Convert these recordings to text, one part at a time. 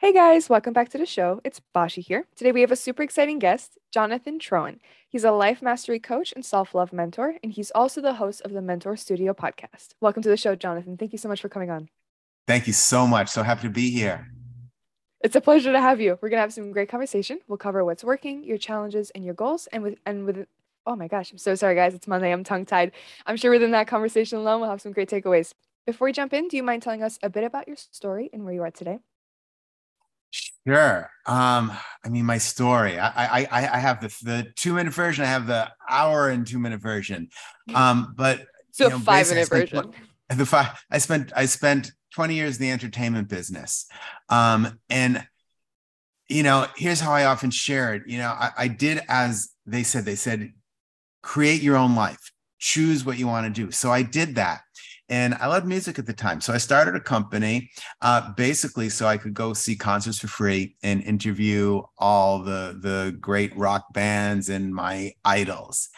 Hey guys, welcome back to the show. It's Bashi here. Today we have a super exciting guest, Jonathan Troen. He's a life mastery coach and self love mentor, and he's also the host of the Mentor Studio podcast. Welcome to the show, Jonathan. Thank you so much for coming on. Thank you so much. So happy to be here. It's a pleasure to have you. We're gonna have some great conversation. We'll cover what's working, your challenges, and your goals. And with and with oh my gosh, I'm so sorry, guys. It's Monday. I'm tongue tied. I'm sure within that conversation alone, we'll have some great takeaways. Before we jump in, do you mind telling us a bit about your story and where you are today? Sure. Um, I mean, my story. I I I have the the two minute version. I have the hour and two minute version. Um, but so you know, five minute version. The five. I spent I spent twenty years in the entertainment business. Um, and you know, here's how I often share it. You know, I, I did as they said. They said, create your own life. Choose what you want to do. So I did that and I loved music at the time. So I started a company uh, basically so I could go see concerts for free and interview all the, the great rock bands and my idols.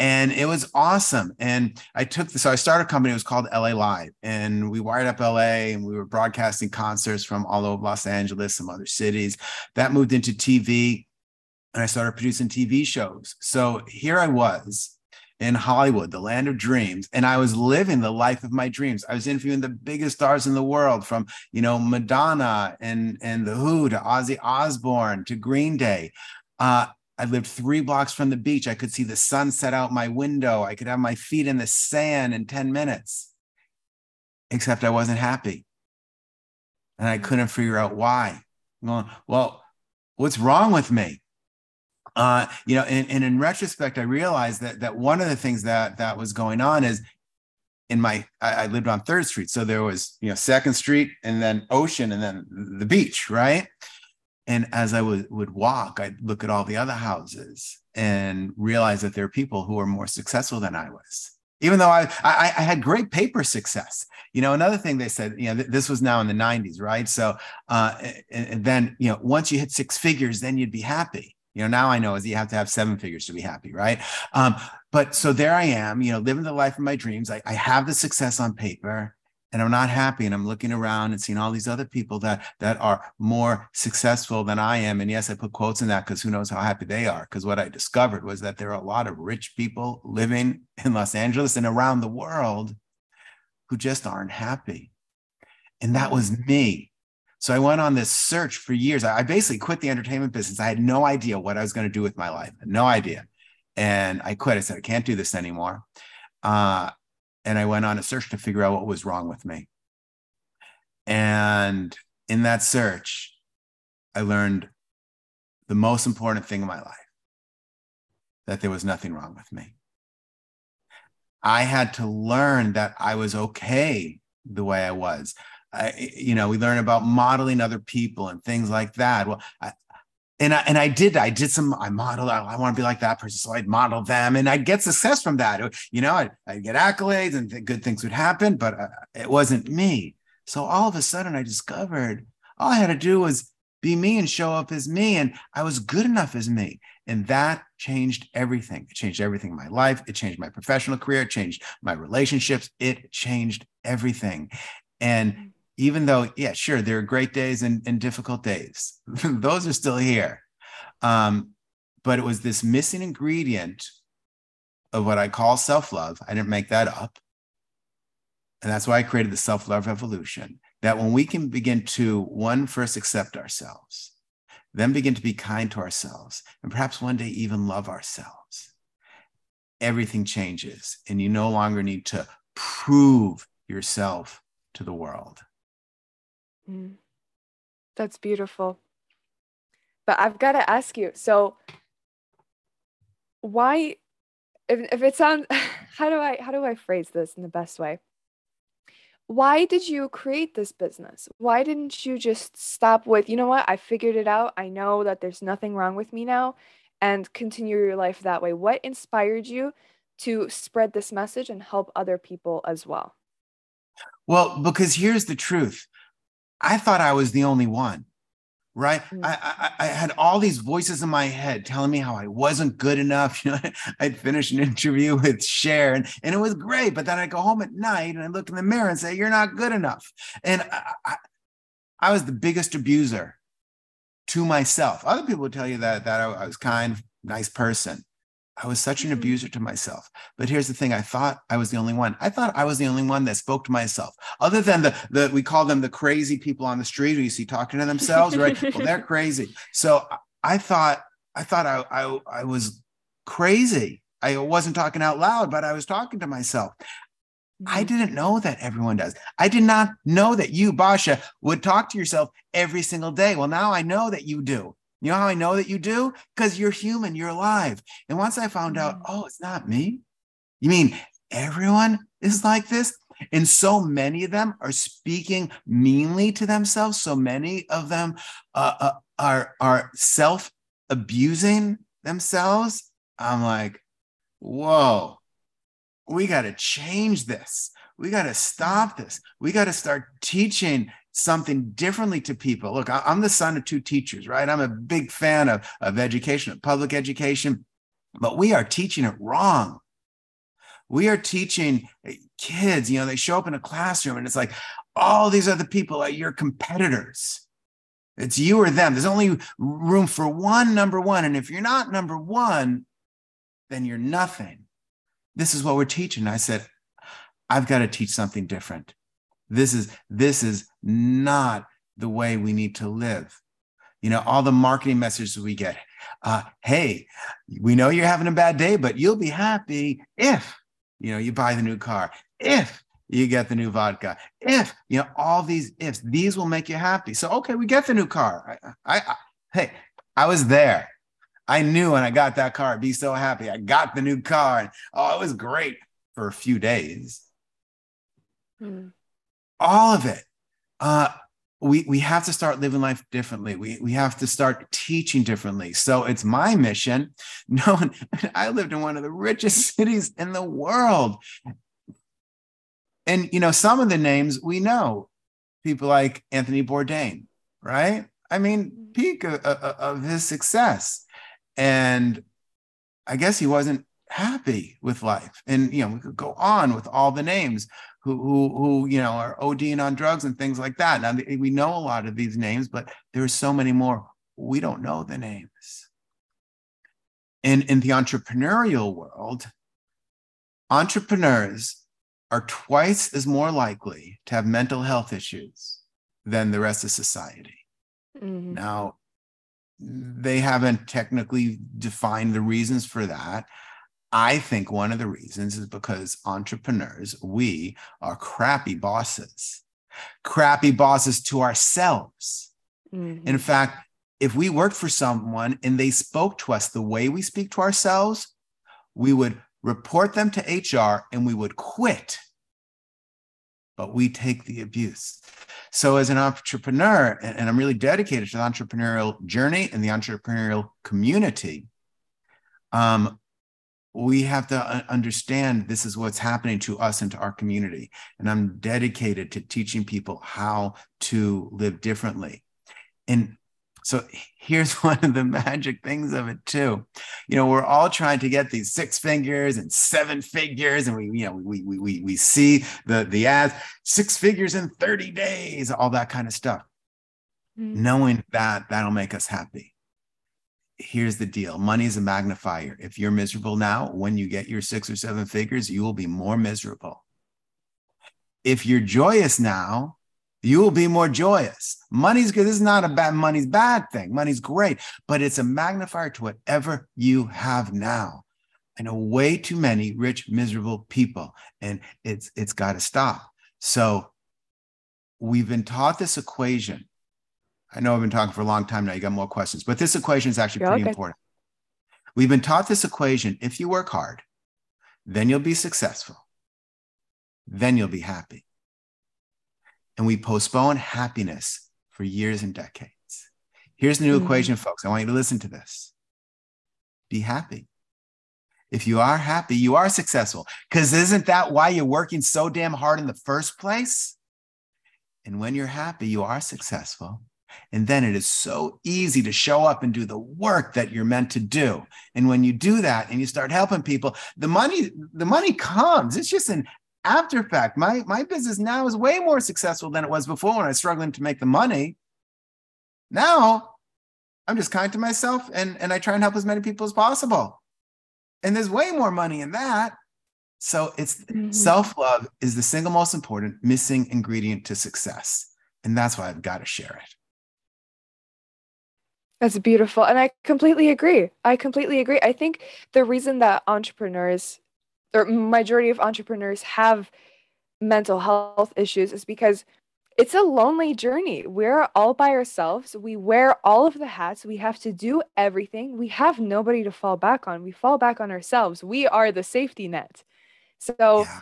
And it was awesome. And I took so I started a company, it was called LA Live. And we wired up LA and we were broadcasting concerts from all over Los Angeles, some other cities. That moved into TV. And I started producing TV shows. So here I was in Hollywood, the land of dreams. And I was living the life of my dreams. I was interviewing the biggest stars in the world from, you know, Madonna and, and The Who to Ozzy Osbourne to Green Day. Uh, I lived three blocks from the beach. I could see the sunset out my window. I could have my feet in the sand in 10 minutes, except I wasn't happy. And I couldn't figure out why. I'm going, well, what's wrong with me? Uh, you know, and, and in retrospect, I realized that that one of the things that that was going on is in my I, I, lived on Third Street, so there was you know Second Street and then Ocean and then the beach, right? And as I would would walk, I'd look at all the other houses and realize that there are people who are more successful than I was. Even though I, I, I had great paper success, you know. Another thing they said, you know, th- this was now in the '90s, right? So, uh, and, and then you know, once you hit six figures, then you'd be happy you know, now I know is you have to have seven figures to be happy, right? Um, but so there I am, you know, living the life of my dreams. I, I have the success on paper and I'm not happy. And I'm looking around and seeing all these other people that that are more successful than I am. And yes, I put quotes in that because who knows how happy they are. Because what I discovered was that there are a lot of rich people living in Los Angeles and around the world who just aren't happy. And that was me. So I went on this search for years. I basically quit the entertainment business. I had no idea what I was going to do with my life, no idea. And I quit. I said, I can't do this anymore. Uh, and I went on a search to figure out what was wrong with me. And in that search, I learned the most important thing in my life that there was nothing wrong with me. I had to learn that I was okay the way I was. I, you know, we learn about modeling other people and things like that. Well, I, and I, and I did, I did some, I modeled, I, I want to be like that person. So I'd model them and I'd get success from that. You know, I'd, I'd get accolades and th- good things would happen, but uh, it wasn't me. So all of a sudden I discovered all I had to do was be me and show up as me. And I was good enough as me. And that changed everything. It changed everything in my life. It changed my professional career. It changed my relationships. It changed everything. And even though, yeah, sure, there are great days and, and difficult days. Those are still here. Um, but it was this missing ingredient of what I call self love. I didn't make that up. And that's why I created the self love revolution. That when we can begin to, one, first accept ourselves, then begin to be kind to ourselves, and perhaps one day even love ourselves, everything changes. And you no longer need to prove yourself to the world. Mm. That's beautiful. But I've got to ask you so, why, if, if it sounds, how do I, how do I phrase this in the best way? why did you create this business? Why didn't you just stop with, you know what, I figured it out. I know that there's nothing wrong with me now and continue your life that way? What inspired you to spread this message and help other people as well? Well, because here's the truth I thought I was the only one right? Mm. I, I, I had all these voices in my head telling me how I wasn't good enough. You know, I'd finish an interview with Cher and, and it was great, but then I go home at night and I look in the mirror and say, "You're not good enough." And I, I, I was the biggest abuser to myself. Other people would tell you that that I, I was kind, nice person. I was such an abuser to myself. But here's the thing: I thought I was the only one. I thought I was the only one that spoke to myself. Other than the the we call them the crazy people on the street who you see talking to themselves, right? well, they're crazy. So I thought I thought I, I I was crazy. I wasn't talking out loud, but I was talking to myself. I mm-hmm. didn't know that everyone does. I did not know that you, Basha, would talk to yourself every single day. Well, now I know that you do. You know how I know that you do? Because you're human, you're alive. And once I found out, mm. oh, it's not me. You mean everyone is like this? And so many of them are speaking meanly to themselves. So many of them uh, uh, are, are self abusing themselves. I'm like, whoa, we got to change this. We got to stop this. We got to start teaching something differently to people. Look, I'm the son of two teachers, right? I'm a big fan of, of education, of public education, but we are teaching it wrong. We are teaching eh, kids, you know, they show up in a classroom and it's like, all these other people are your competitors. It's you or them. There's only room for one number one. And if you're not number one, then you're nothing. This is what we're teaching. I said, I've got to teach something different. This is this is not the way we need to live. You know, all the marketing messages we get. Uh, hey, we know you're having a bad day, but you'll be happy if you know you buy the new car, if you get the new vodka, if you know all these ifs, these will make you happy. So okay, we get the new car. I, I, I hey, I was there. I knew when I got that car, I'd be so happy. I got the new car, and oh, it was great for a few days. Mm all of it. Uh, we we have to start living life differently. We we have to start teaching differently. So it's my mission. No, I lived in one of the richest cities in the world, and you know some of the names we know, people like Anthony Bourdain, right? I mean, peak of, of, of his success, and I guess he wasn't happy with life. And you know, we could go on with all the names who who, who you know are ODing on drugs and things like that. Now we know a lot of these names, but there are so many more. We don't know the names. In in the entrepreneurial world, entrepreneurs are twice as more likely to have mental health issues than the rest of society. Mm-hmm. Now, they haven't technically defined the reasons for that. I think one of the reasons is because entrepreneurs, we are crappy bosses, crappy bosses to ourselves. Mm-hmm. In fact, if we worked for someone and they spoke to us the way we speak to ourselves, we would report them to HR and we would quit. But we take the abuse. So, as an entrepreneur, and I'm really dedicated to the entrepreneurial journey and the entrepreneurial community, um, we have to understand this is what's happening to us and to our community. And I'm dedicated to teaching people how to live differently. And so here's one of the magic things of it too. You know, we're all trying to get these six figures and seven figures, and we, you know, we we we we see the the ads, six figures in 30 days, all that kind of stuff. Mm-hmm. Knowing that that'll make us happy here's the deal money is a magnifier. If you're miserable now, when you get your six or seven figures, you will be more miserable. If you're joyous now, you will be more joyous. Money's good. This is not a bad money's bad thing. Money's great, but it's a magnifier to whatever you have now. I know way too many rich, miserable people, and it's it's got to stop. So we've been taught this equation I know I've been talking for a long time now. You got more questions, but this equation is actually You're pretty okay. important. We've been taught this equation if you work hard, then you'll be successful, then you'll be happy. and we postpone happiness for years and decades. Here's the new mm-hmm. equation, folks. I want you to listen to this be happy. If you are happy, you are successful. Because isn't that why you're working so damn hard in the first place? And when you're happy, you are successful. And then it is so easy to show up and do the work that you're meant to do. And when you do that and you start helping people, the money, the money comes. It's just an after fact. My my business now is way more successful than it was before when I was struggling to make the money. Now I'm just kind to myself and, and I try and help as many people as possible. And there's way more money in that. So it's mm-hmm. self-love is the single most important missing ingredient to success. And that's why I've got to share it. That's beautiful. And I completely agree. I completely agree. I think the reason that entrepreneurs or majority of entrepreneurs have mental health issues is because it's a lonely journey. We're all by ourselves. We wear all of the hats. We have to do everything. We have nobody to fall back on. We fall back on ourselves. We are the safety net. So yeah.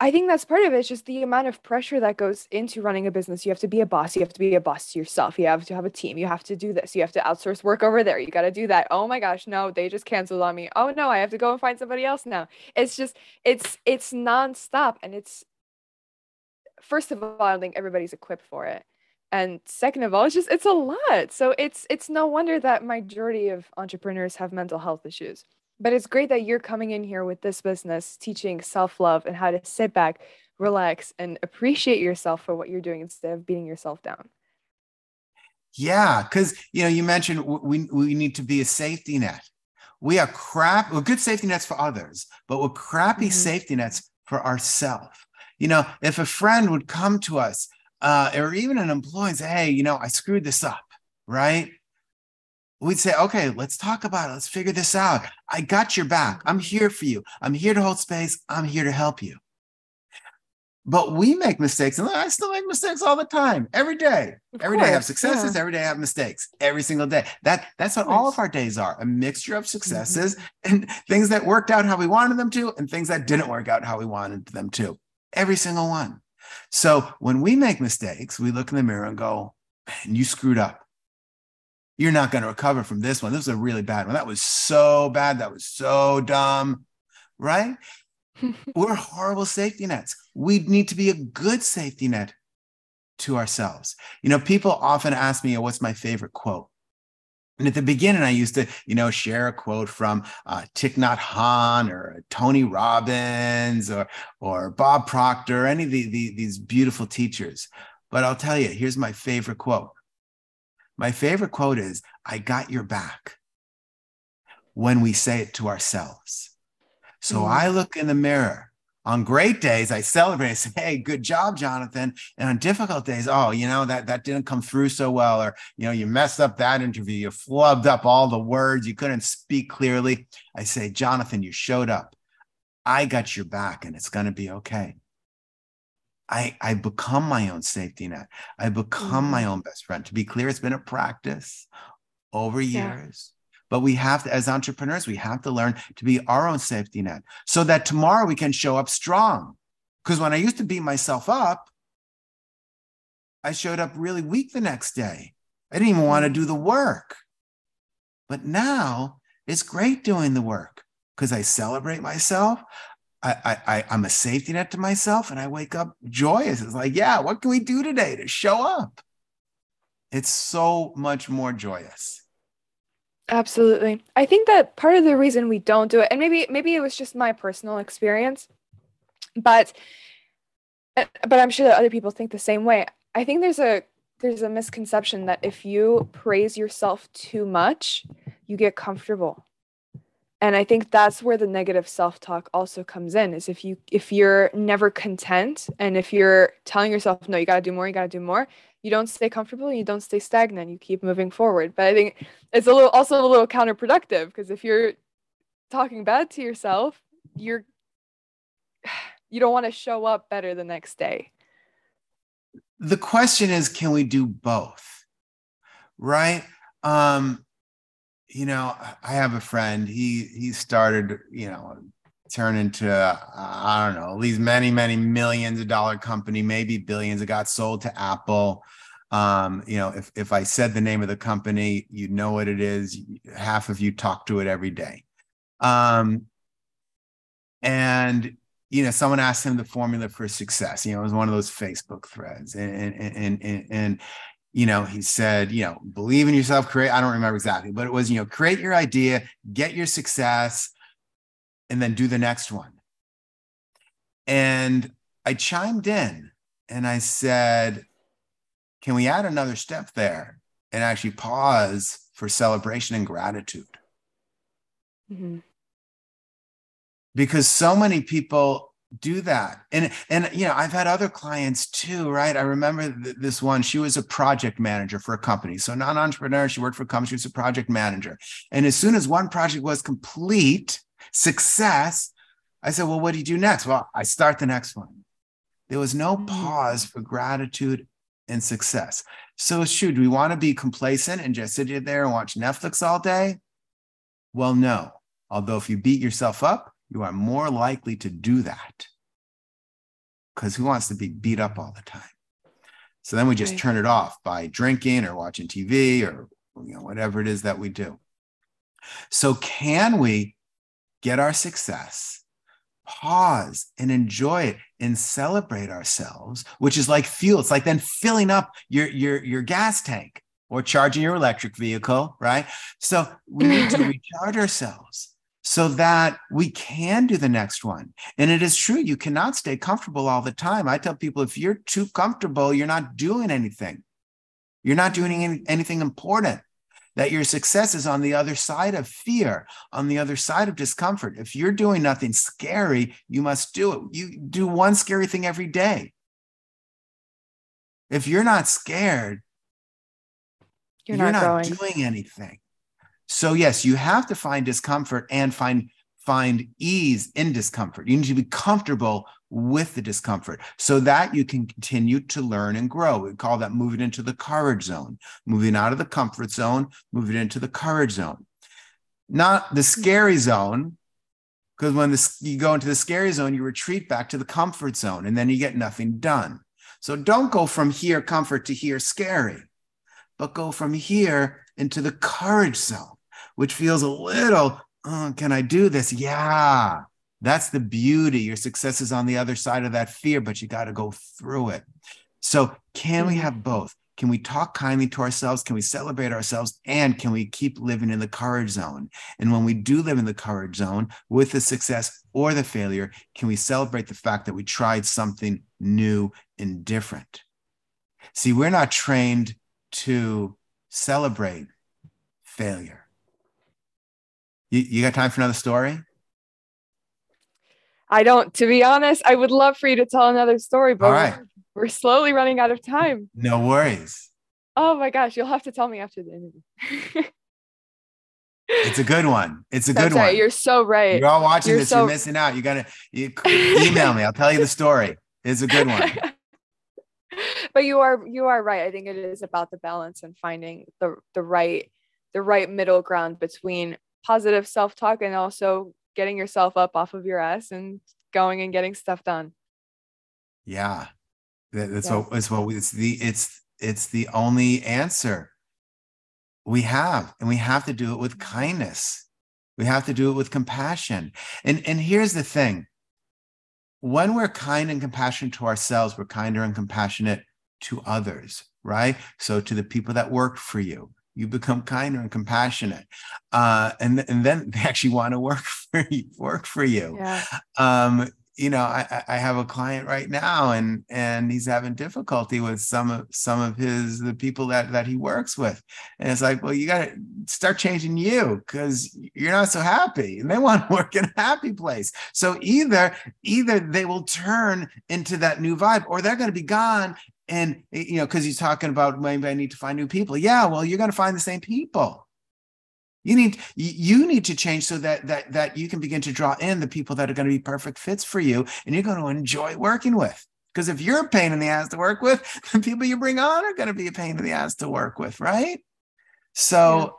I think that's part of it. It's just the amount of pressure that goes into running a business. You have to be a boss. You have to be a boss to yourself. You have to have a team. You have to do this. You have to outsource work over there. You got to do that. Oh my gosh, no, they just canceled on me. Oh no, I have to go and find somebody else now. It's just it's it's nonstop and it's first of all, I don't think everybody's equipped for it. And second of all, it's just it's a lot. So it's it's no wonder that majority of entrepreneurs have mental health issues. But it's great that you're coming in here with this business teaching self-love and how to sit back, relax and appreciate yourself for what you're doing instead of beating yourself down. Yeah, cuz you know, you mentioned we we need to be a safety net. We are crap, We're good safety nets for others, but we're crappy mm-hmm. safety nets for ourselves. You know, if a friend would come to us, uh, or even an employee and say, Hey, you know, I screwed this up, right? We'd say, Okay, let's talk about it. Let's figure this out. I got your back. I'm here for you. I'm here to hold space. I'm here to help you. But we make mistakes, and I still make mistakes all the time, every day. Of every course, day I have successes, yeah. every day I have mistakes, every single day. That that's what all of our days are: a mixture of successes mm-hmm. and things that worked out how we wanted them to, and things that didn't work out how we wanted them to every single one. So when we make mistakes, we look in the mirror and go, man, you screwed up. You're not going to recover from this one. This was a really bad one. That was so bad. That was so dumb. Right? We're horrible safety nets. We need to be a good safety net to ourselves. You know, people often ask me, what's my favorite quote? And at the beginning, I used to, you know, share a quote from uh, Thich Nhat Hanh or Tony Robbins or or Bob Proctor, or any of the, the, these beautiful teachers. But I'll tell you, here's my favorite quote. My favorite quote is, "I got your back." When we say it to ourselves, so mm. I look in the mirror on great days, I celebrate. I say, "Hey, good job, Jonathan." And on difficult days, oh, you know that that didn't come through so well, or you know, you messed up that interview. You flubbed up all the words. You couldn't speak clearly. I say, Jonathan, you showed up. I got your back, and it's going to be okay. I I become my own safety net. I become mm-hmm. my own best friend. To be clear, it's been a practice over years. But we have to, as entrepreneurs, we have to learn to be our own safety net so that tomorrow we can show up strong. Because when I used to beat myself up, I showed up really weak the next day. I didn't even want to do the work. But now it's great doing the work because I celebrate myself. I, I, I'm a safety net to myself and I wake up joyous. It's like, yeah, what can we do today to show up? It's so much more joyous. Absolutely. I think that part of the reason we don't do it, and maybe maybe it was just my personal experience, but uh, but I'm sure that other people think the same way. I think there's a there's a misconception that if you praise yourself too much, you get comfortable. And I think that's where the negative self-talk also comes in is if you if you're never content and if you're telling yourself no, you got to do more, you got to do more, you don't stay comfortable and you don't stay stagnant you keep moving forward. But i think it's a little also a little counterproductive because if you're talking bad to yourself you're you don't want to show up better the next day. The question is can we do both? Right? Um you know i have a friend he he started you know turn into uh, I don't know, these many, many millions of dollar company, maybe billions. It got sold to Apple. Um, you know, if if I said the name of the company, you know what it is. Half of you talk to it every day. Um, and you know, someone asked him the formula for success. You know, it was one of those Facebook threads, and and and and, you know, he said, you know, believe in yourself, create. I don't remember exactly, but it was, you know, create your idea, get your success, and then do the next one. And I chimed in and I said, can we add another step there and actually pause for celebration and gratitude? Mm-hmm because so many people do that. And and you know i've had other clients too right? I remember th- this one she was a project manager for a company. So not an entrepreneur she worked for a company she was a project manager. And as soon as one project was complete success i said well what do you do next? Well i start the next one. There was no mm. pause for gratitude and success. So should we want to be complacent and just sit there and watch netflix all day? Well no. Although if you beat yourself up you are more likely to do that because who wants to be beat up all the time? So then we just right. turn it off by drinking or watching TV or you know whatever it is that we do. So can we get our success, pause and enjoy it and celebrate ourselves, which is like fuel. It's like then filling up your your your gas tank or charging your electric vehicle, right? So we need to recharge ourselves so that we can do the next one. And it is true, you cannot stay comfortable all the time. I tell people if you're too comfortable, you're not doing anything. You're not doing any, anything important. That your success is on the other side of fear, on the other side of discomfort. If you're doing nothing scary, you must do it. You do one scary thing every day. If you're not scared, you're, you're not, not doing anything. So yes, you have to find discomfort and find find ease in discomfort. You need to be comfortable with the discomfort so that you can continue to learn and grow. We call that moving into the courage zone, moving out of the comfort zone, moving into the courage zone. Not the scary zone, because when you go into the scary zone, you retreat back to the comfort zone and then you get nothing done. So don't go from here comfort to here scary, but go from here into the courage zone which feels a little, oh, can I do this? Yeah, that's the beauty. Your success is on the other side of that fear, but you got to go through it. So, can we mm-hmm. have both? Can we talk kindly to ourselves? Can we celebrate ourselves? And can we keep living in the courage zone? And when we do live in the courage zone with the success or the failure, can we celebrate the fact that we tried something new and different? See, we're not trained to celebrate failure. You, you got time for another story? I don't, to be honest, I would love for you to tell another story, but we're, we're slowly running out of time. No worries. Oh my gosh, you'll have to tell me after the interview. it's a good one. It's a good one. You're so right. You're all watching you're this. So... You're missing out. You gotta you, email me. I'll tell you the story. It's a good one. but you are you are right. I think it is about the balance and finding the the right the right middle ground between positive self talk and also getting yourself up off of your ass and going and getting stuff done. Yeah. that's what it's what we, it's the it's it's the only answer we have and we have to do it with mm-hmm. kindness. We have to do it with compassion. And and here's the thing. When we're kind and compassionate to ourselves, we're kinder and compassionate to others, right? So to the people that work for you, you become kinder and compassionate uh, and, and then they actually want to work for you work for you. Yeah. um, you know I, I have a client right now and and he's having difficulty with some of some of his the people that that he works with. And it's like well you got to start changing you because you're not so happy and they want to work in a happy place. So either either they will turn into that new vibe or they're going to be gone and you know because he's talking about maybe i need to find new people. Yeah well you're going to find the same people. You need you need to change so that that that you can begin to draw in the people that are going to be perfect fits for you and you're going to enjoy working with. Because if you're a pain in the ass to work with the people you bring on are going to be a pain in the ass to work with right? So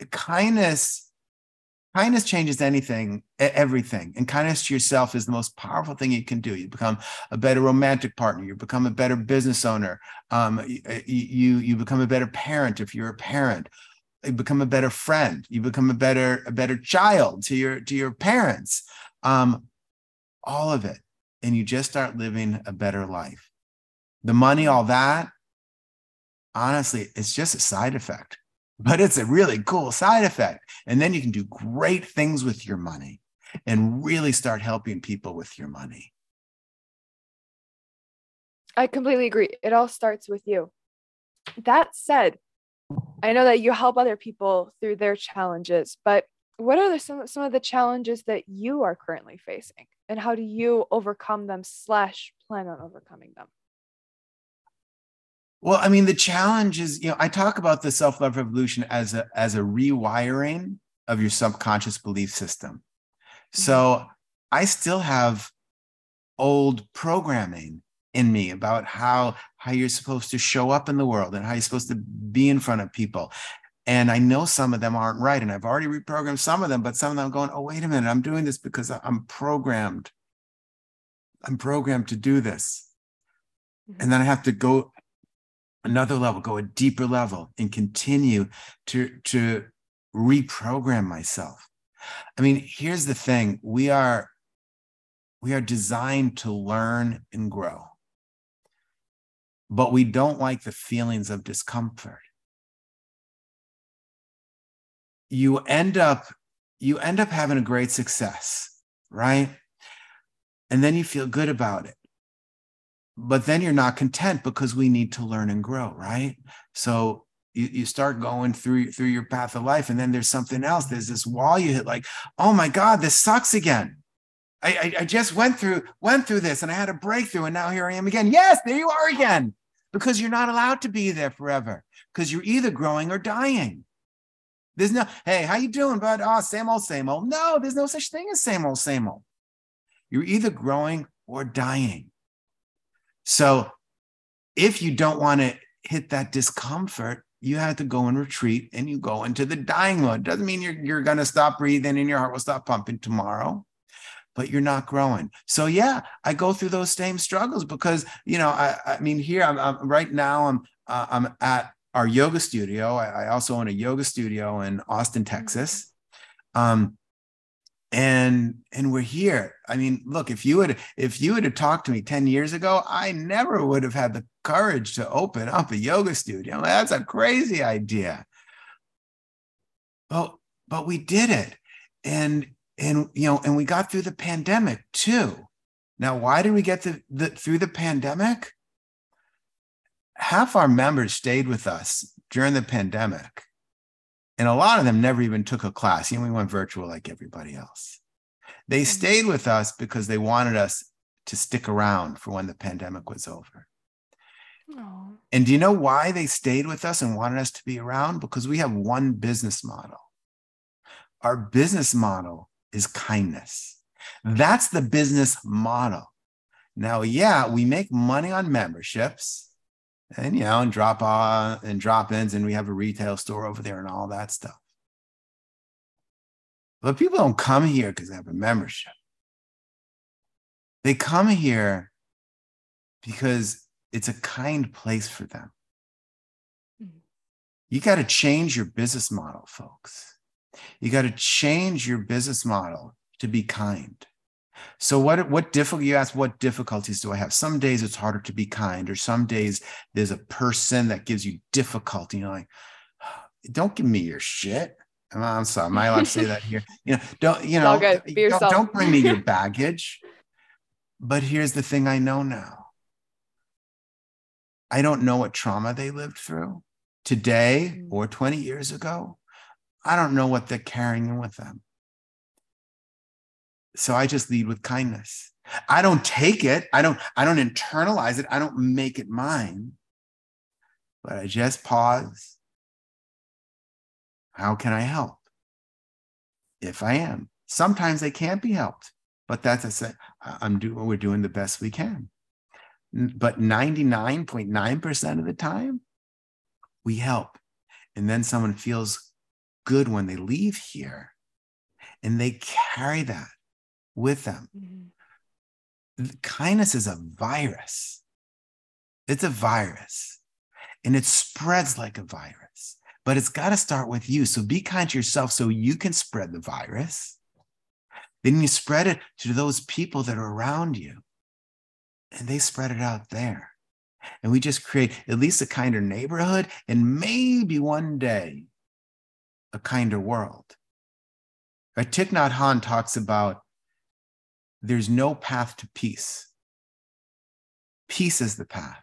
yeah. kindness kindness changes anything everything and kindness to yourself is the most powerful thing you can do. You become a better romantic partner you become a better business owner um, you, you become a better parent if you're a parent you become a better friend you become a better a better child to your to your parents um, all of it and you just start living a better life. The money all that honestly it's just a side effect but it's a really cool side effect. And then you can do great things with your money and really start helping people with your money. I completely agree. It all starts with you. That said, I know that you help other people through their challenges, but what are the, some, some of the challenges that you are currently facing and how do you overcome them slash plan on overcoming them? Well, I mean, the challenge is, you know, I talk about the self-love revolution as a as a rewiring of your subconscious belief system. Mm-hmm. So I still have old programming in me about how how you're supposed to show up in the world and how you're supposed to be in front of people. And I know some of them aren't right. And I've already reprogrammed some of them, but some of them I'm going, oh, wait a minute, I'm doing this because I'm programmed. I'm programmed to do this. Mm-hmm. And then I have to go another level, go a deeper level, and continue to, to reprogram myself. I mean, here's the thing we are we are designed to learn and grow. But we don't like the feelings of discomfort. You end up you end up having a great success, right? And then you feel good about it but then you're not content because we need to learn and grow right? So you, you start going through through your path of life and then there's something else. There's this wall you hit like oh my god this sucks again. I, I, I just went through went through this and i had a breakthrough and now here i am again. Yes there you are again because you're not allowed to be there forever because you're either growing or dying. There's no hey how you doing bud? Oh same old same old. No there's no such thing as same old same old. You're either growing or dying so if you don't want to hit that discomfort, you have to go and retreat and you go into the dying mode. Doesn't mean you're, you're going to stop breathing and your heart will stop pumping tomorrow, but you're not growing. So yeah, I go through those same struggles because, you know, I, I mean, here I'm, I'm right now, I'm, uh, I'm at our yoga studio. I, I, also own a yoga studio in Austin, Texas. Um, and and we're here. I mean look if you would if you had talked to me 10 years ago i never would have had the courage to open up a yoga studio. That's a crazy idea. But but we did it. And and you know and we got through the pandemic too. Now why did we get the, the through the pandemic? Half our members stayed with us during the pandemic and a lot of them never even took a class. You know, we went virtual like everybody else. They mm-hmm. stayed with us because they wanted us to stick around for when the pandemic was over. Aww. And do you know why they stayed with us and wanted us to be around? Because we have one business model. Our business model is kindness. That's the business model. Now, yeah, we make money on memberships and you know, and drop on and drop ins, and we have a retail store over there and all that stuff. But people don't come here because they have a membership. They come here because it's a kind place for them. Mm-hmm. You got to change your business model, folks. You got to change your business model to be kind. So what what difficult you ask what difficulties do I have? Some days it's harder to be kind, or some days there's a person that gives you difficulty. You're like, don't give me your shit. I'm sorry, am I allowed to say that here? You know, don't you know? Don't, don't bring me your baggage. but here's the thing: I know now. I don't know what trauma they lived through today mm. or 20 years ago. I don't know what they're carrying with them. So I just lead with kindness. I don't take it. I don't, I don't internalize it. I don't make it mine. But I just pause. How can I help? If I am. Sometimes they can't be helped, but that's I said, I'm doing we're doing the best we can. But 99.9% of the time, we help. And then someone feels good when they leave here and they carry that with them. Mm-hmm. Kindness is a virus. It's a virus and it spreads like a virus, but it's got to start with you. So be kind to yourself so you can spread the virus. Then you spread it to those people that are around you and they spread it out there. And we just create at least a kinder neighborhood and maybe one day a kinder world. Thich Nhat Hanh talks about there's no path to peace. Peace is the path.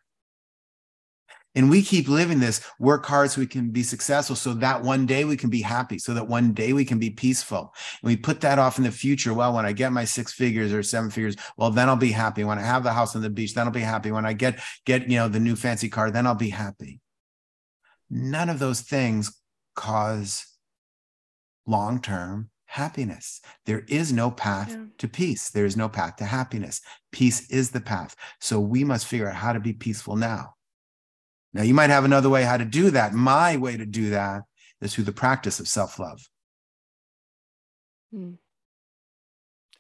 And we keep living this work hard so we can be successful, so that one day we can be happy, so that one day we can be peaceful. And we put that off in the future. Well, when I get my six figures or seven figures, well, then I'll be happy. When I have the house on the beach, then I'll be happy. When I get get you know the new fancy car, then I'll be happy. None of those things cause long-term happiness. There is no path yeah. to peace. There is no path to happiness. Peace is the path. So we must figure out how to be peaceful now. Now, you might have another way how to do that. My way to do that is through the practice of self love. Hmm.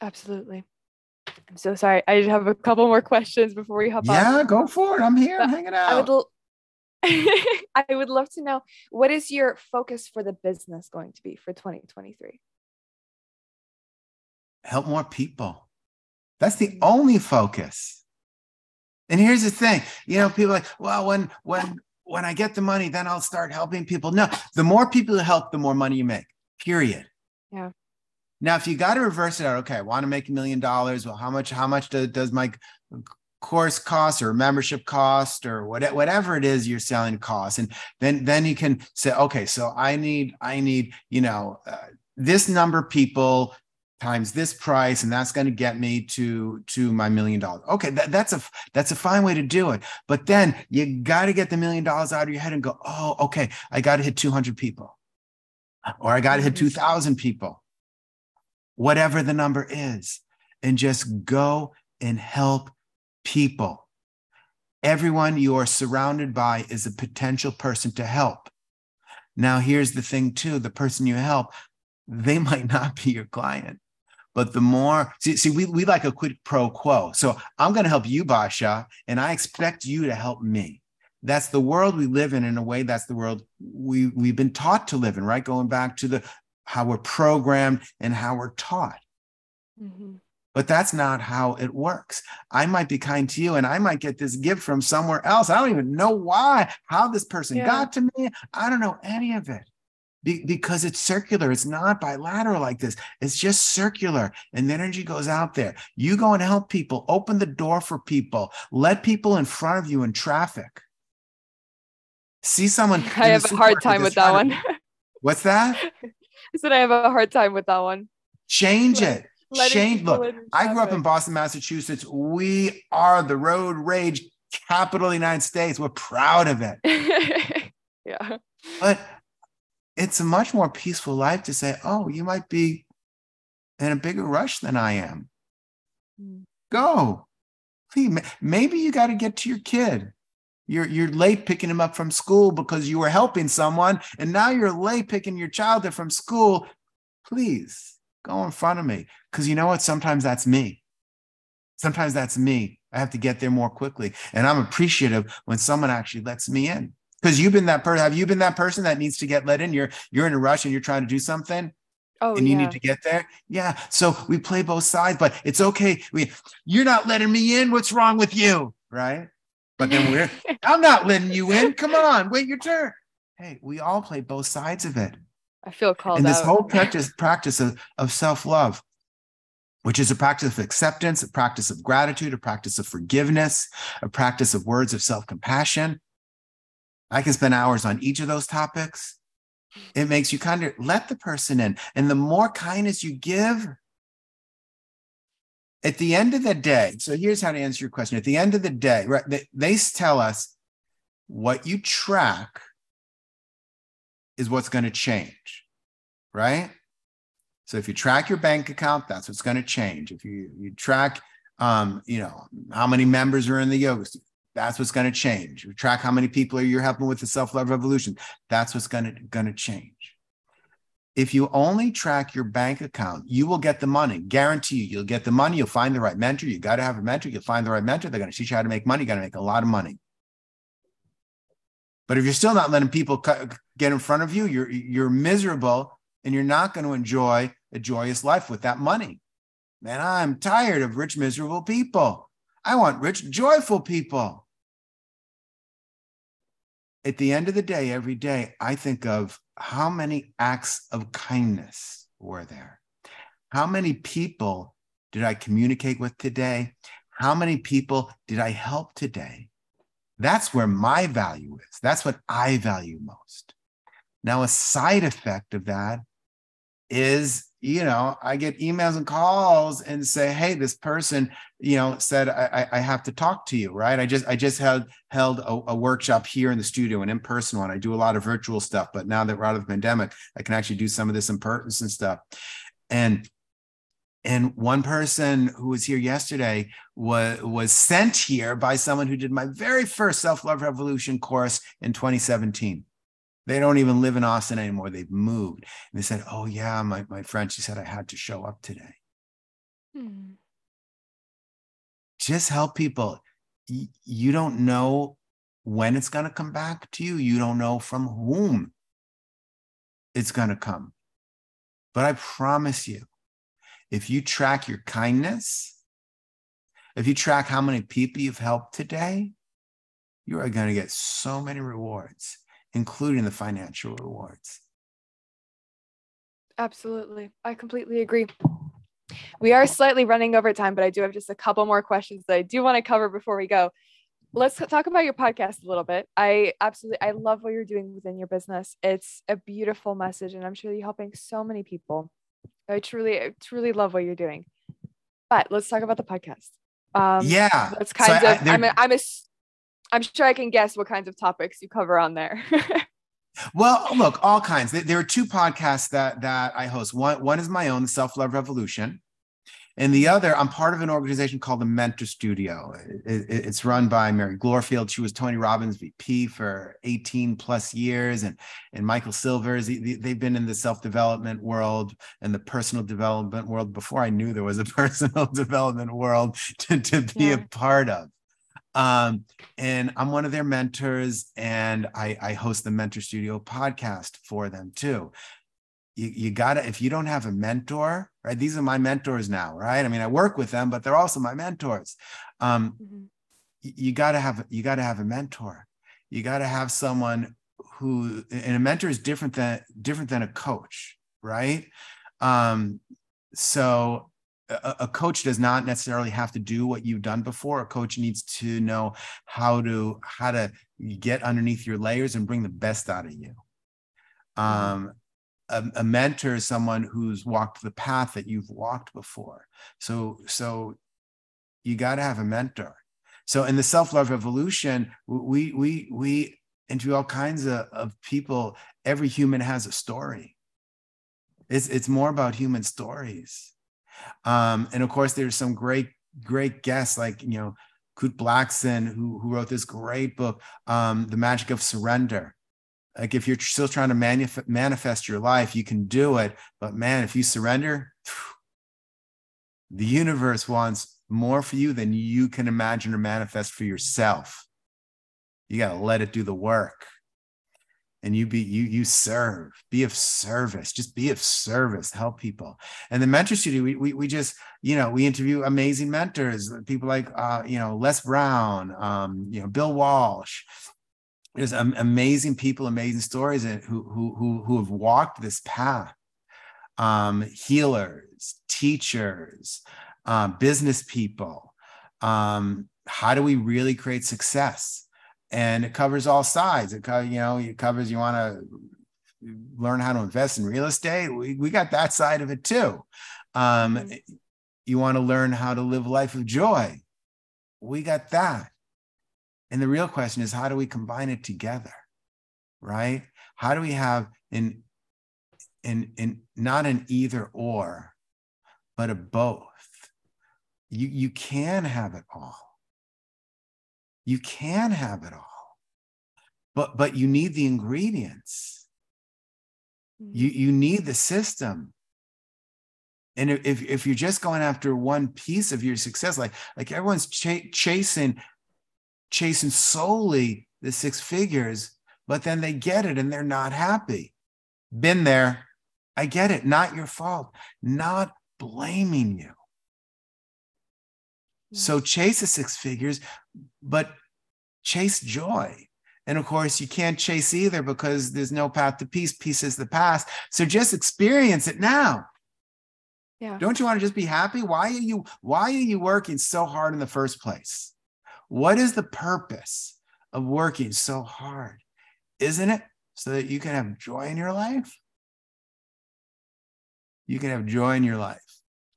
Absolutely. I'm so sorry. I have a couple more questions before we hop on. yeah, go for it. I'm here. I'm hanging out. I would, l- I would love to know what is your focus for the business going to be for 2023? Help more people. That's the only focus. And here's the thing, you know, people like, well, when when when I get the money, then I'll start helping people. No, the more people you help, the more money you make. Period. Yeah. Now, if you got to reverse it out, okay, I want to make a million dollars. Well, how much? How much do, does my course cost or membership cost or what, whatever it is you're selling cost? And then then you can say, okay, so I need I need you know uh, this number of people times this price and that's going to get me to to my million dollars. Okay that, that's a that's a fine way to do it but then you got to get the million dollars out of your head and go oh okay i got to hit 200 people or i got to hit mm-hmm. 2000 people whatever the number is and just go and help people. Everyone you are surrounded by is a potential person to help. Now here's the thing too the person you help they might not be your client but the more, see, see we, we like a quid pro quo. So I'm going to help you, Basha, and I expect you to help me. That's the world we live in. In a way, that's the world we, we've been taught to live in, right? Going back to the how we're programmed and how we're taught. Mm-hmm. But that's not how it works. I might be kind to you and I might get this gift from somewhere else. I don't even know why, how this person yeah. got to me. I don't know any of it be, because it's circular. It's not bilateral like this. It's just circular. And the energy goes out there. You go and help people, open the door for people, let people in front of you in traffic. See someone. I have a hard time with that one. What's that? I said I have a hard time with that one. Change it. Change. Look, I grew up in Boston, Massachusetts. We are the road rage capital of the United States. We're proud of it. yeah. But it's a much more peaceful life to say, oh, you might be in a bigger rush than I am. Mm. Go. Maybe you got to get to your kid. You're, you're late picking him up from school because you were helping someone, and now you're late picking your child up from school. Please go in front of me. Because you know what? Sometimes that's me. Sometimes that's me. I have to get there more quickly. And I'm appreciative when someone actually lets me in because you've been that person. Have you been that person that needs to get let in? You're you're in a rush and you're trying to do something. Oh, and you yeah. need to get there. Yeah. So we play both sides, but it's okay. We you're not letting me in. What's wrong with you? Right. But then we're I'm not letting you in. Come on, wait your turn. Hey, we all play both sides of it. I feel called. And this out. whole practice practice of, of self-love, which is a practice of acceptance, a practice of gratitude, a practice of forgiveness, a practice of words of self-compassion I can spend hours on each of those topics. It makes you kind of let the person in. And the more kindness you give, at the end of the day, so here's how to answer your question. At the end of the day, right, they, they tell us what you track is what's going to change, right? So if you track your bank account, that's what's going to change. If you you track, um, you know, how many members are in the yoga, that's what's going to change. You track how many people are you're helping with the self-love revolution. That's what's going to going to change. if you only track your bank account, you will get the money. Guarantee you, you'll get the money. You'll find the right mentor. You got to have a mentor. You'll find the right mentor. They're going to teach you how to make money. You got to make a lot of money. But if you're still not letting people get in front of you, you're you're miserable, and you're not going to enjoy a joyous life with that money. Man, I'm tired of rich, miserable people. I want rich, joyful people. At the end of the day, every day, I think of how many acts of kindness were there? How many people did I communicate with today? How many people did I help today? That's where my value is. That's what I value most. Now, a side effect of that is you know i get emails and calls and say hey this person you know said i i have to talk to you right? I just i just held held a, a, workshop here in the studio an in-person one. I do a lot of virtual stuff but now that we're out of the pandemic i can actually do some of this in person stuff. And and one person who was here yesterday was was sent here by someone who did my very first self-love revolution course in 2017 they don't even live in Austin anymore. They've moved. And they said, Oh, yeah, my, my friend, she said I had to show up today. Hmm. Just help people. You don't know when it's going to come back to you, you don't know from whom it's going to come. But I promise you, if you track your kindness, if you track how many people you've helped today, you are going to get so many rewards including the financial rewards. Absolutely. I completely agree. We are slightly running over time, but I do have just a couple more questions that I do want to cover before we go. Let's talk about your podcast a little bit. I absolutely I love what you're doing within your business. It's a beautiful message and I'm sure you're helping so many people. I truly I truly love what you're doing. But let's talk about the podcast. Um, yeah, that's kind so of I, I'm a, I'm a I'm sure I can guess what kinds of topics you cover on there. well, look, all kinds. There are two podcasts that that I host. One one is my own, the Self Love Revolution, and the other, I'm part of an organization called the Mentor Studio. it's run by Mary Glorfield. She was Tony Robbins VP for 18 plus years, and and Michael Silvers. They've been in the self development world and the personal development world before I knew there was a personal development world to, to be yeah. a part of. Um, and I'm one of their mentors, and I, I host the Mentor Studio podcast for them too. You, you gotta, if you don't have a mentor, right? These are my mentors now, right? I mean, I work with them, but they're also my mentors. Um, mm-hmm. you gotta have, you gotta have a mentor. You gotta have someone who, and a mentor is different than different than a coach, right? Um, so a, coach does not necessarily have to do what you've done before. A coach needs to know how to how to get underneath your layers and bring the best out of you. Mm-hmm. Um, a, a, mentor is someone who's walked the path that you've walked before. So so you got to have a mentor. So in the self love revolution, we we we interview all kinds of, of people. Every human has a story. It's it's more about human stories um, and of course, there's some great, great guests like, you know, Kute Blackson, who, who wrote this great book, um, The Magic of Surrender. Like if you're still trying to manif- manifest your life, you can do it. But man, if you surrender, the universe wants more for you than you can imagine or manifest for yourself. You got to let it do the work and you be you you serve. Be of service. Just be of service. Help people. And the mentor studio we, we, we just you know we interview amazing mentors people like uh you know les brown um you know bill walsh. There's um, amazing people amazing stories who who who who have walked this path. Um healers teachers uh, business people. Um how do we really create success and it covers all sides. It covers, you know, it covers you want to learn how to invest in real estate. We, we got that side of it too. Um, mm-hmm. You want to learn how to live a life of joy. We got that. And the real question is, how do we combine it together? Right? How do we have in in in not an either or, but a both? You you can have it all you can have it all. But but you need the ingredients. Mm-hmm. You you need the system. And if if you're just going after one piece of your success, like like everyone's ch- chasing chasing solely the six figures, but then they get it and they're not happy. Been there. I get it. Not your fault. Not blaming you. So mm-hmm. chase the six figures, but chase joy. And of course, you can't chase either because there's no path to peace. Peace is the past. So just experience it now. Yeah. Don't you want to just be happy? Why are you why are you working so hard in the first place? What is the purpose of working so hard? Isn't it so that you can have joy in your life? You can have joy in your life.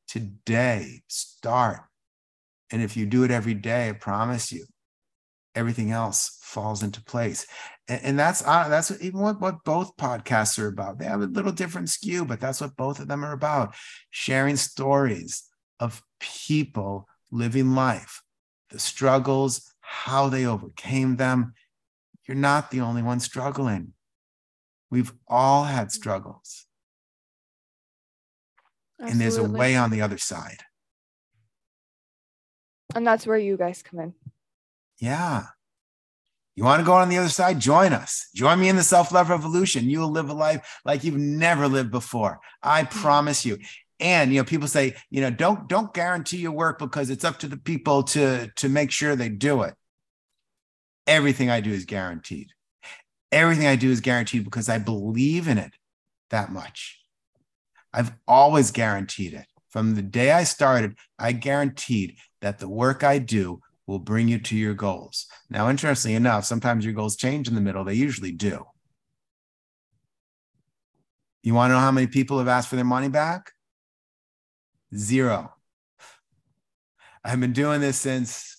Today, start. And if you do it every day, I promise you, everything else falls into place. And, and that's uh, that's even what, what both podcasts are about. They have a little different skew, but that's what both of them are about: sharing stories of people living life, the struggles, how they overcame them. You're not the only one struggling. We've all had struggles, and there's a way on the other side. And that's where you guys come in. Yeah. You want to go on the other side? Join us. Join me in the self love revolution. You will live a life like you've never lived before. I mm-hmm. promise you. And you know, people say, you know, don't don't guarantee your work because it's up to the people to to make sure they do it. Everything I do is guaranteed. Everything I do is guaranteed because I believe in it that much. I've always guaranteed it. From the day I started, I guaranteed that the work I do will bring you to your goals. Now, interestingly enough, sometimes your goals change in the middle. They usually do. You want to know how many people have asked for their money back? Zero. I've been doing this since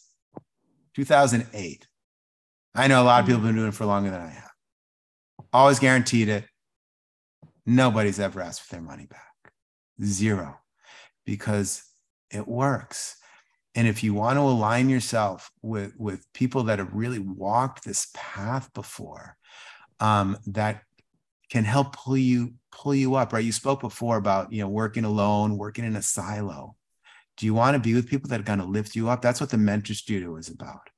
2008. I know a lot of people have been doing it for longer than I have. Always guaranteed it. Nobody's ever asked for their money back. Zero. Because it works. And if you want to align yourself with, with people that have really walked this path before, um, that can help pull you pull you up, right? You spoke before about you know working alone, working in a silo. Do you want to be with people that are going to lift you up? That's what the mentor studio is about.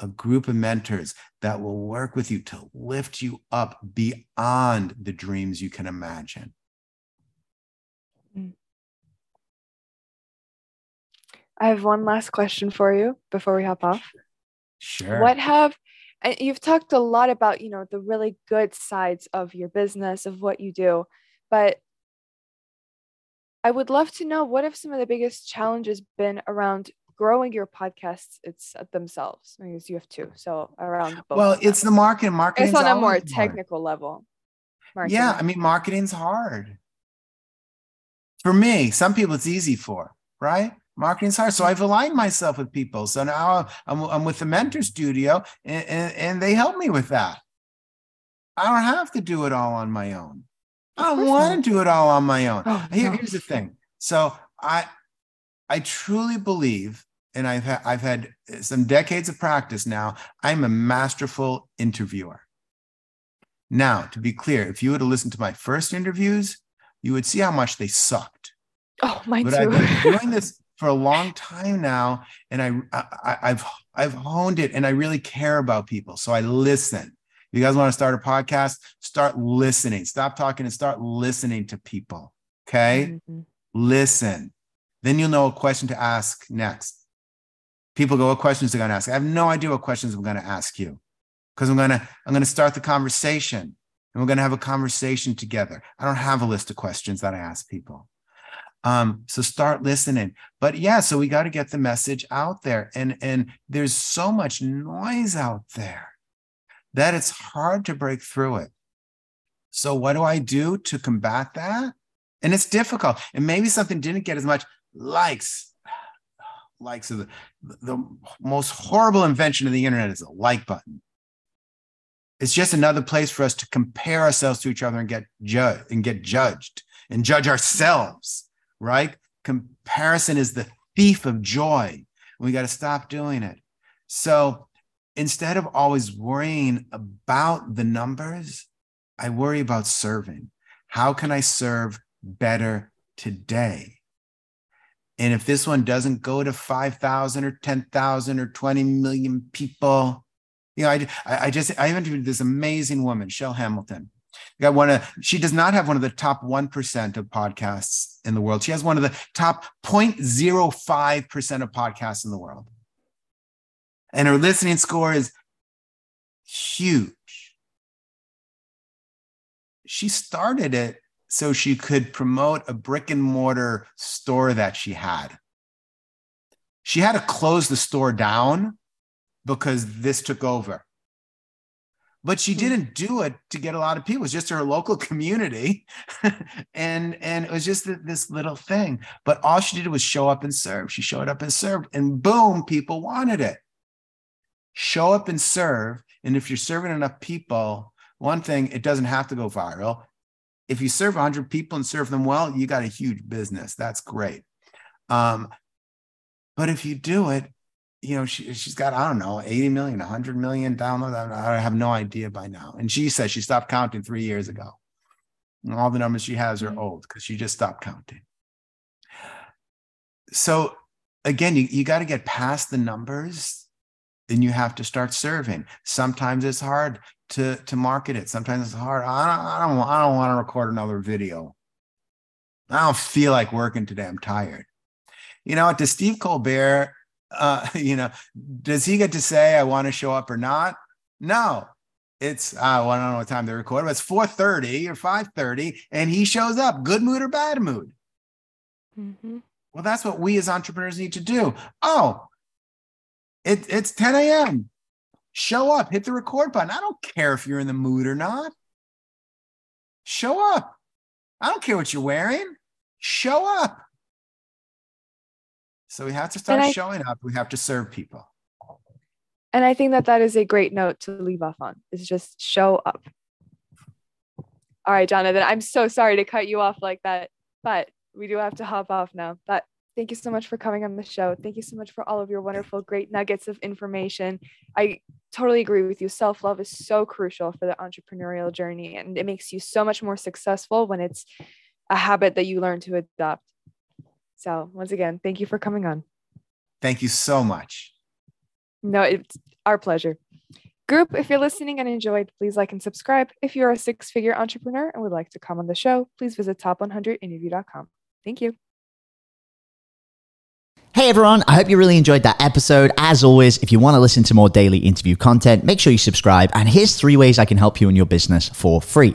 A group of mentors that will work with you to lift you up beyond the dreams you can imagine. I have one last question for you before we hop off. Sure. What have and you've talked a lot about, you know, the really good sides of your business, of what you do, but I would love to know what have some of the biggest challenges been around growing your podcasts it's uh, themselves because you have two so around both well, it's the market. Marketing. it's on a more technical level marketing. Yeah, I mean, marketing's hard. For me, some people it's easy for, right? Marketing's hard. So I've aligned myself with people. So now I'm, I'm with the mentor studio and, and, and they help me with that. I don't have to do it all on my own. I don't want to do it all on my own. Oh, Here, no. here's the thing. So I I truly believe, and I've had I've had some decades of practice now. I'm a masterful interviewer. Now, to be clear, if you were to listen to my first interviews, you would see how much they sucked. oh mine But too I've been doing this for a long time now, and I, I I've I've honed it, and I really care about people, so I listen. If you guys want to start a podcast, start listening. Stop talking and start listening to people. Okay Mhm. listen. Then you'll know a question to ask next. People go, what questions are going to ask? I have no idea what questions I'm going to ask you because I'm going to I'm going to start the conversation and we're going to have a conversation together. I don't have a list of questions that I ask people. Um, so start listening. But yeah, so we got to get the message out there. And and there's so much noise out there that it's hard to break through it. So what do I do to combat that? And it's difficult. And maybe something didn't get as much likes. Likes are the, the most horrible invention of the internet is a like button. It's just another place for us to compare ourselves to each other and get judged and get judged and judge ourselves, right? Comparison is the thief of joy. We got to stop doing it. So instead of always worrying about the numbers, I worry about serving. How can I serve better today? And if this one doesn't go to 5,000 or 10,000 or 20 million people, you know, I, I just, I interviewed this amazing woman, Shell Hamilton. Got one of, she does not have one of the top 1% of podcasts in the world. She has one of the top 0.05% of podcasts in the world. And her listening score is huge. She started it so she could promote a brick and mortar store that she had. She had to close the store down because this took over. But she hmm. didn't do it to get a lot of people. It was just her local community. and, and it was just this little thing. But all she did was show up and serve. She showed up and served, and boom, people wanted it. Show up and serve. And if you're serving enough people, one thing, it doesn't have to go viral if you serve 100 people and serve them well, you got a huge business. That's great. Um, but if you do it, you know, she, she's got, I don't know, 80 million, 100 million downloads. I have no idea by now. And she says she stopped counting three years ago. And all the numbers she has are mm-hmm. old because she just stopped counting. So again, you, you got to get past the numbers then you have to start serving. Sometimes it's hard to to market it. Sometimes it's hard. I don't, I don't, I don't want to record another video. I don't feel like working today. I'm tired. You know, does Steve Colbert, uh, you know, does he get to say I want to show up or not? No. It's uh, well, I don't know what time they record, but it's 4:30 or 5:30, and he shows up, good mood or bad mood. Mm-hmm. Well, that's what we as entrepreneurs need to do. Oh, it, it's 10 a.m. Show up, hit the record button. I don't care if you're in the mood or not. Show up. I don't care what you're wearing. Show up. So we have to start I, showing up. We have to serve people. And I think that that is a great note to leave off on is just show up. All right, Jonathan, I'm so sorry to cut you off like that, but we do have to hop off now. But Thank you so much for coming on the show. Thank you so much for all of your wonderful, great nuggets of information. I totally agree with you. Self love is so crucial for the entrepreneurial journey, and it makes you so much more successful when it's a habit that you learn to adopt. So, once again, thank you for coming on. Thank you so much. No, it's our pleasure. Group, if you're listening and enjoyed, please like and subscribe. If you're a six figure entrepreneur and would like to come on the show, please visit top100interview.com. Thank you. Hey everyone, I hope you really enjoyed that episode. As always, if you want to listen to more daily interview content, make sure you subscribe. And here's three ways I can help you in your business for free.